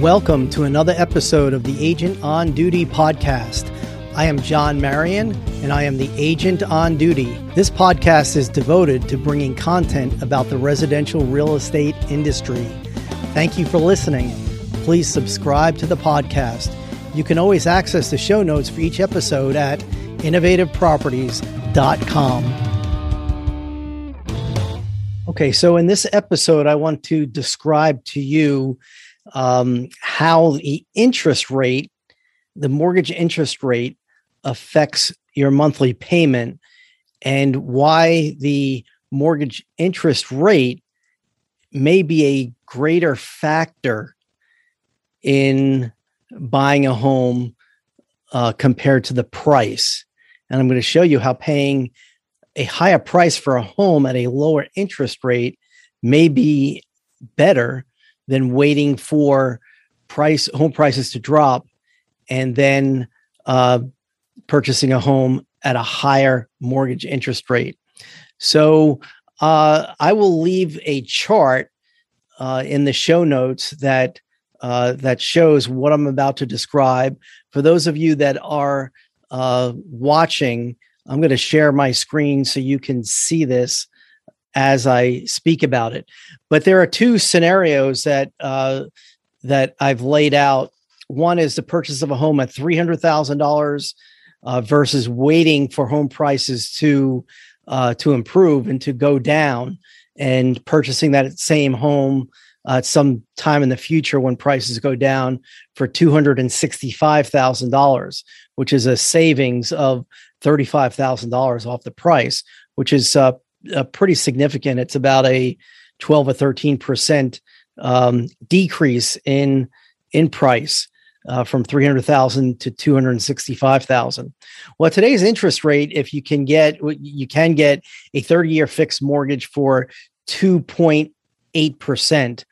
Welcome to another episode of the Agent on Duty podcast. I am John Marion, and I am the Agent on Duty. This podcast is devoted to bringing content about the residential real estate industry. Thank you for listening. Please subscribe to the podcast. You can always access the show notes for each episode at innovativeproperties.com. Okay, so in this episode, I want to describe to you um, how the interest rate, the mortgage interest rate, affects your monthly payment and why the mortgage interest rate may be a greater factor in buying a home uh, compared to the price. And I'm going to show you how paying a higher price for a home at a lower interest rate may be better than waiting for price home prices to drop and then uh, purchasing a home at a higher mortgage interest rate. So uh, I will leave a chart uh, in the show notes that uh, that shows what I'm about to describe. For those of you that are uh, watching, I'm going to share my screen so you can see this as I speak about it. But there are two scenarios that uh, that I've laid out. One is the purchase of a home at three hundred thousand uh, dollars versus waiting for home prices to uh, to improve and to go down, and purchasing that same home uh, at some time in the future when prices go down for two hundred and sixty five thousand dollars, which is a savings of thirty five thousand dollars off the price, which is uh, pretty significant. It's about a 12 or 13 percent um, decrease in in price uh, from 300,000 to 265,000. Well, today's interest rate, if you can get you can get a 30 year fixed mortgage for 2.8 percent,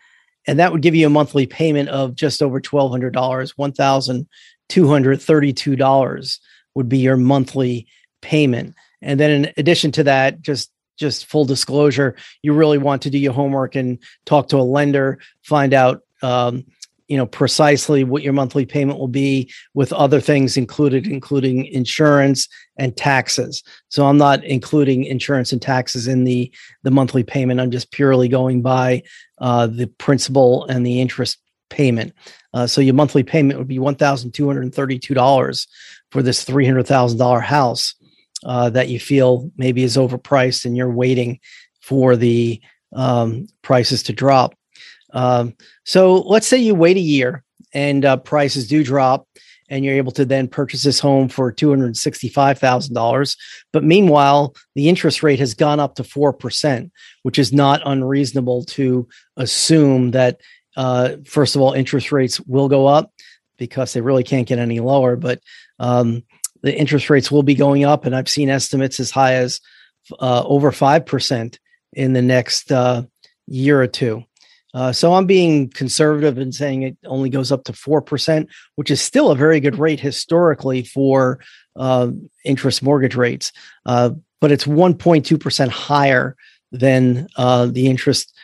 and that would give you a monthly payment of just over $1,200, $1,232 would be your monthly payment. And then in addition to that, just just full disclosure, you really want to do your homework and talk to a lender, find out, um, you know, precisely what your monthly payment will be with other things included, including insurance and taxes. So I'm not including insurance and taxes in the the monthly payment. I'm just purely going by uh, the principal and the interest payment. Uh, so your monthly payment would be one thousand two hundred thirty-two dollars for this three hundred thousand dollar house uh, that you feel maybe is overpriced and you're waiting for the um, prices to drop. Um, so let's say you wait a year and uh, prices do drop and you're able to then purchase this home for $265,000. But meanwhile, the interest rate has gone up to 4%, which is not unreasonable to assume that, uh, first of all, interest rates will go up because they really can't get any lower. But um, the interest rates will be going up, and I've seen estimates as high as uh, over five percent in the next uh, year or two. Uh, so I'm being conservative and saying it only goes up to four percent, which is still a very good rate historically for uh, interest mortgage rates, uh, but it's 1.2 percent higher than uh, the interest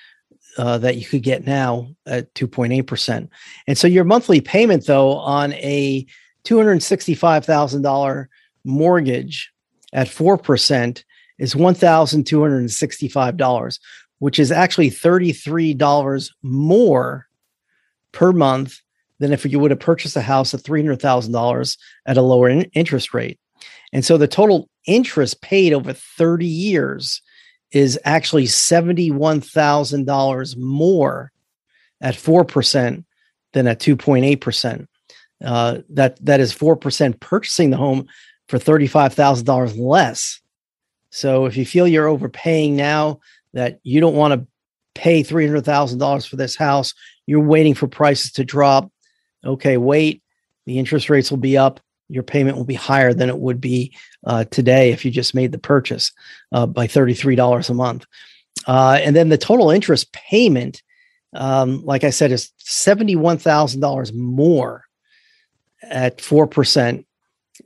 that you could get now at 2.8%. And so your monthly payment, though, on a $265,000 mortgage at 4% is $1,265, which is actually $33 more per month than if you would have purchased a house at $300,000 at a lower in- interest rate. And so the total interest paid over 30 years is actually $71,000 more at 4% than at 2.8%. Uh, that that is four percent purchasing the home for thirty five thousand dollars less. So if you feel you're overpaying now, that you don't want to pay three hundred thousand dollars for this house, you're waiting for prices to drop. Okay, wait. The interest rates will be up. Your payment will be higher than it would be uh, today if you just made the purchase uh, by thirty three dollars a month. Uh, and then the total interest payment, um, like I said, is seventy one thousand dollars more at 4%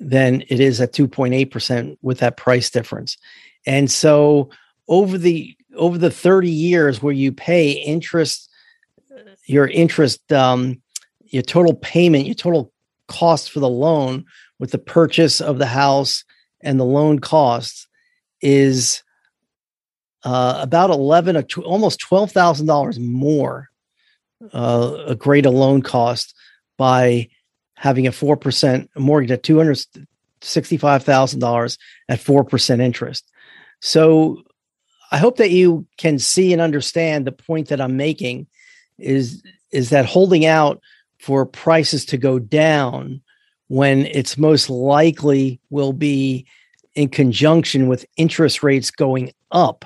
than it is at 2.8% with that price difference. And so over the over the 30 years where you pay interest your interest um, your total payment, your total cost for the loan with the purchase of the house and the loan costs is uh, about 11 or tw- almost $12,000 more uh, a greater loan cost by having a 4% mortgage at $265,000 at 4% interest. So I hope that you can see and understand the point that I'm making is is that holding out for prices to go down when it's most likely will be in conjunction with interest rates going up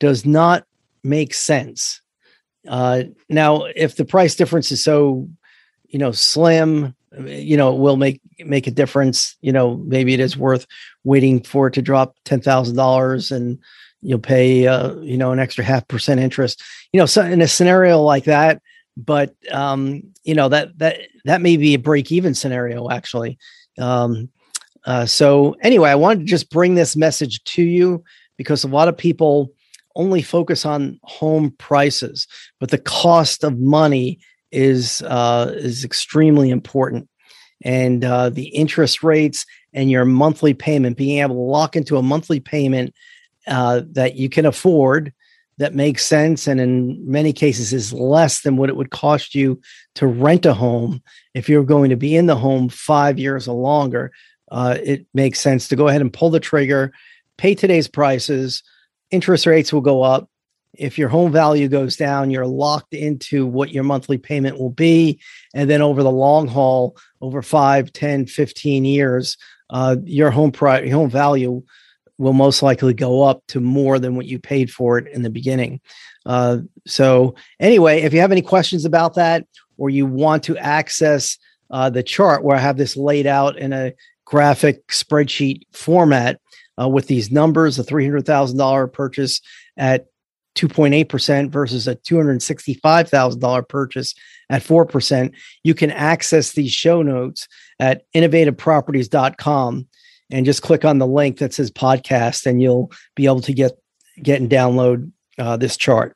does not make sense. Uh, now, if the price difference is so, you know, slim, you know, it will make make a difference. You know, maybe it is worth waiting for it to drop ten thousand dollars and you'll pay, uh, you know, an extra half percent interest. You know, so in a scenario like that, but um, you know that that that may be a break even scenario actually. Um, uh, so anyway, I wanted to just bring this message to you because a lot of people only focus on home prices, but the cost of money is uh, is extremely important, and uh, the interest rates and your monthly payment, being able to lock into a monthly payment uh, that you can afford that makes sense and in many cases is less than what it would cost you to rent a home if you're going to be in the home five years or longer uh, it makes sense to go ahead and pull the trigger pay today's prices interest rates will go up if your home value goes down you're locked into what your monthly payment will be and then over the long haul over 5 10 15 years uh, your home price home value will most likely go up to more than what you paid for it in the beginning. Uh, so, anyway, if you have any questions about that, or you want to access uh, the chart where I have this laid out in a graphic spreadsheet format uh, with these numbers, the $300,000 purchase at 2.8% versus a $265,000 purchase at 4%, you can access these show notes at innovativeproperties.com and just click on the link that says podcast and you'll be able to get get and download uh, this chart